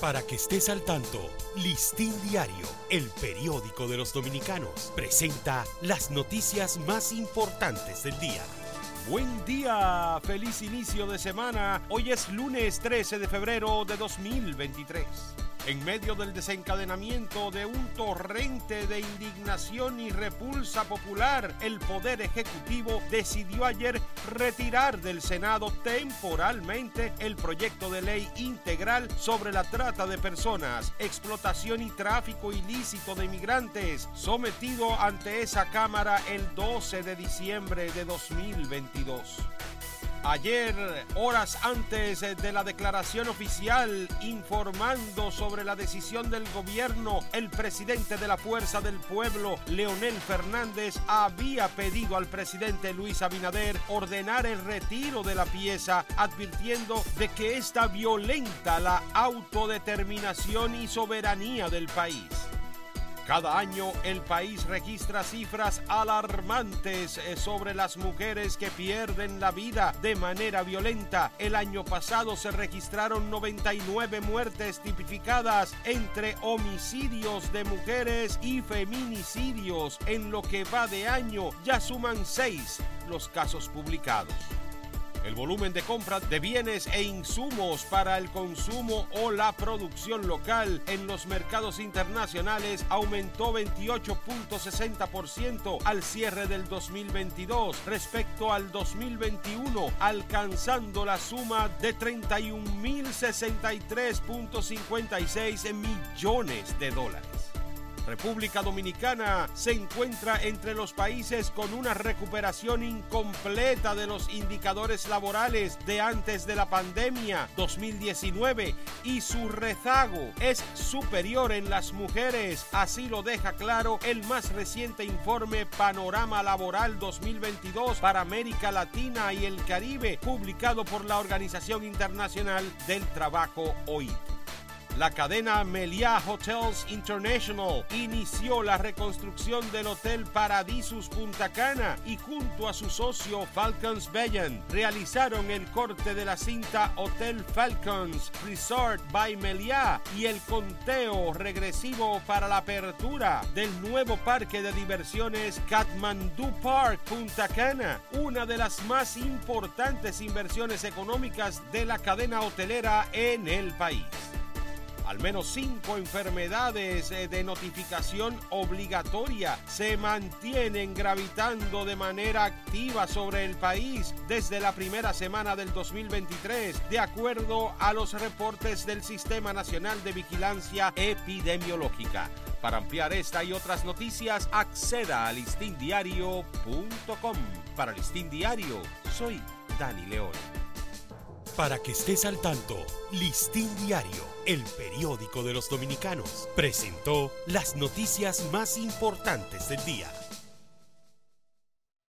Para que estés al tanto, Listín Diario, el periódico de los dominicanos, presenta las noticias más importantes del día. Buen día, feliz inicio de semana. Hoy es lunes 13 de febrero de 2023 en medio del desencadenamiento de un torrente de indignación y repulsa popular, el Poder Ejecutivo decidió ayer retirar del Senado temporalmente el proyecto de ley integral sobre la trata de personas, explotación y tráfico ilícito de inmigrantes, sometido ante esa Cámara el 12 de diciembre de 2022. Ayer, horas antes de la declaración oficial informando sobre la decisión del gobierno, el presidente de la Fuerza del Pueblo, Leonel Fernández, había pedido al presidente Luis Abinader ordenar el retiro de la pieza, advirtiendo de que esta violenta la autodeterminación y soberanía del país. Cada año el país registra cifras alarmantes eh, sobre las mujeres que pierden la vida de manera violenta. El año pasado se registraron 99 muertes tipificadas entre homicidios de mujeres y feminicidios. En lo que va de año ya suman seis los casos publicados. El volumen de compra de bienes e insumos para el consumo o la producción local en los mercados internacionales aumentó 28.60% al cierre del 2022 respecto al 2021, alcanzando la suma de 31.063.56 millones de dólares. República Dominicana se encuentra entre los países con una recuperación incompleta de los indicadores laborales de antes de la pandemia 2019 y su rezago es superior en las mujeres. Así lo deja claro el más reciente informe Panorama Laboral 2022 para América Latina y el Caribe publicado por la Organización Internacional del Trabajo OIT. La cadena Meliá Hotels International inició la reconstrucción del Hotel Paradisus Punta Cana y junto a su socio Falcons Bellan realizaron el corte de la cinta Hotel Falcons Resort by Meliá y el conteo regresivo para la apertura del nuevo parque de diversiones Kathmandu Park Punta Cana, una de las más importantes inversiones económicas de la cadena hotelera en el país. Al menos cinco enfermedades eh, de notificación obligatoria se mantienen gravitando de manera activa sobre el país desde la primera semana del 2023, de acuerdo a los reportes del Sistema Nacional de Vigilancia Epidemiológica. Para ampliar esta y otras noticias, acceda a listindiario.com. Para Listín Diario, soy Dani León. Para que estés al tanto, Listín Diario, el periódico de los dominicanos, presentó las noticias más importantes del día.